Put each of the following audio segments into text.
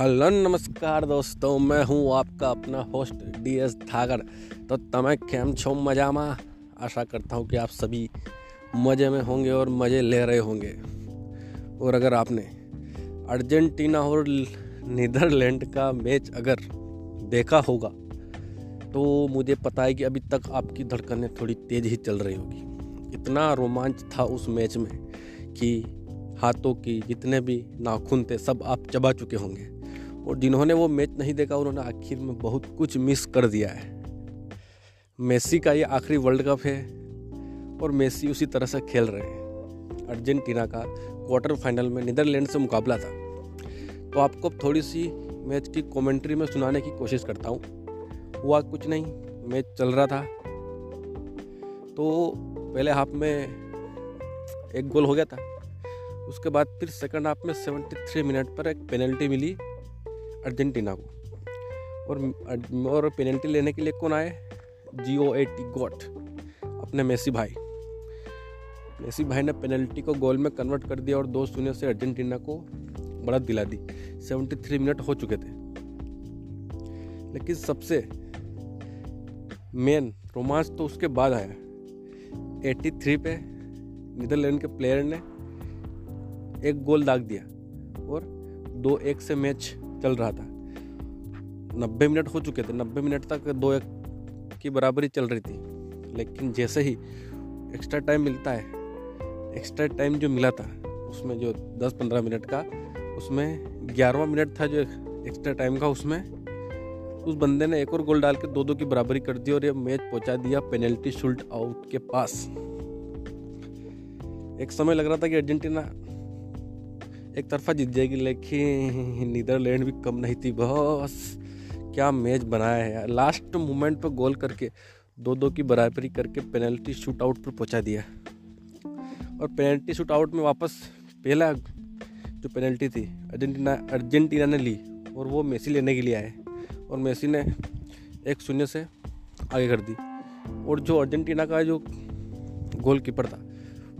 Hello नमस्कार दोस्तों मैं हूं आपका अपना होस्ट डी एस धागर तो તમે કેમ છો મજામાં आशा करता हूं कि आप सभी मज़े में होंगे और मज़े ले रहे होंगे और अगर आपने अर्जेंटीना और नीदरलैंड का मैच अगर देखा होगा तो मुझे पता है कि अभी तक आपकी धड़कनें थोड़ी तेज़ ही चल रही होगी इतना रोमांच था उस मैच में कि हाथों की जितने भी नाखून थे सब आप चबा चुके होंगे और जिन्होंने वो मैच नहीं देखा, उन्होंने आखिर में बहुत कुछ मिस कर दिया है। मेसी का ये आखिरी वर्ल्ड कप है और मेसी उसी तरह से खेल रहे हैं। अर्जेंटीना का क्वार्टर फाइनल में नीदरलैंड से मुकाबला था। तो आपको थोड़ी सी मैच की कमेंट्री में सुनाने की कोशिश करता हूँ। हुआ कुछ नहीं मैच चल रहा था। तो पहले हाफ़ में एक गोल हो गया था। उसके बाद फिर सेकंड हाफ़ में 73 मिनट पर एक पेनल्टी मिली। अर्जेंटीना को। और और पेनल्टी लेने के लिए कौन आए? G O A T got अपने मेसी भाई। मेसी भाई ने पेनल्टी को गोल में कन्वर्ट कर दिया और दो शून्य से अर्जेंटीना को बढ़त दिला दी। 73 मिनट हो चुके थे। लेकिन सबसे मेन रोमांच तो उसके बाद आया। 83 पे नीदरलैंड के प्लेयर ने एक गोल दाग दिया और दो एक से मैच चल रहा था। नब्बे मिनट हो चुके थे, नब्बे मिनट तक दो एक की बराबरी चल रही थी। लेकिन जैसे ही एक्स्ट्रा टाइम मिलता है एक्स्ट्रा टाइम जो मिला था, उसमें जो दस पंद्रह मिनट का, उसमें ग्यारहवा मिनट था जो एक्स्ट्रा टाइम का, उसमें उस बंदे ने एक और गोल डाल के दो दो की बराबरी कर दी और ये मैच पहुँचा दिया पेनल्टी शूट आउट के पास। एक समय लग रहा था कि अर्जेंटीना एक तरफा जीत जाएगी, लेकिन नीदरलैंड भी कम नहीं थी। बस, क्या मैच बनाया है लास्ट मोमेंट पर गोल करके दो दो की बराबरी करके पेनल्टी शूट आउट पर पहुँचा दिया। और पेनल्टी शूट आउट में वापस पहला जो पेनल्टी थी, अर्जेंटीना अर्जेंटीना ने ली, और वो मेसी लेने के लिए आए। और मेसी ने एक शून्य से आगे कर दी। और जो अर्जेंटीना का जो गोल कीपर था,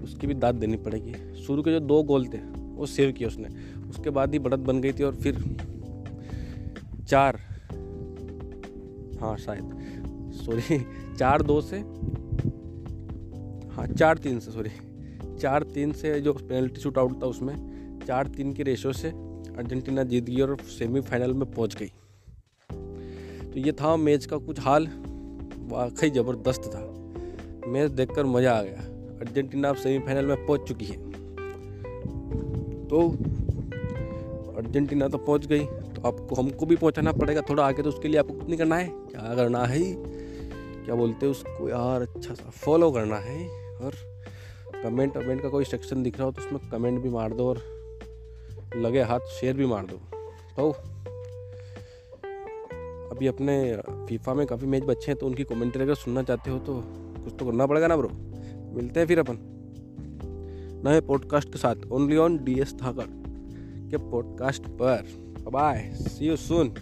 उसकी भी दाद देनी पड़ेगी। शुरू के जो दो गोल थे वो सेव किया उसने। उसके बाद ही बढ़त बन गई थी और फिर चार हाँ शायद। सॉरी चार दो से हाँ चार तीन से सॉरी चार तीन से जो पेनल्टी शूट आउट था उसमें, चार तीन के रेशो से अर्जेंटीना जीत गई और सेमीफाइनल में पहुँच गई। तो ये था मैच का कुछ हाल। वाकई ज़बरदस्त था। मैच देखकर मज़ा आ गया। अर्जेंटीना अब सेमीफाइनल में पहुँच चुकी है। तो अर्जेंटीना तो पहुँच गई। तो आपको, हमको भी पहुंचाना पड़ेगा थोड़ा आगे तो उसके लिए आपको कुछ नहीं करना है? क्या करना है? क्या बोलते हैं उसको? यार अच्छा सा फॉलो करना है। और कमेंट वमेंट का कोई सेक्शन दिख रहा हो तो उसमें कमेंट भी मार दो और लगे हाथ शेयर भी मार दो। तो अभी अपने फीफा में काफ़ी मैच बच्चे हैं तो उनकी कमेंट्री अगर सुनना चाहते हो तो कुछ तो करना पड़ेगा ना ब्रो मिलते हैं फिर अपन। नए पॉडकास्ट के साथ only on D S Dhakar के पॉडकास्ट पर। Bye C you soon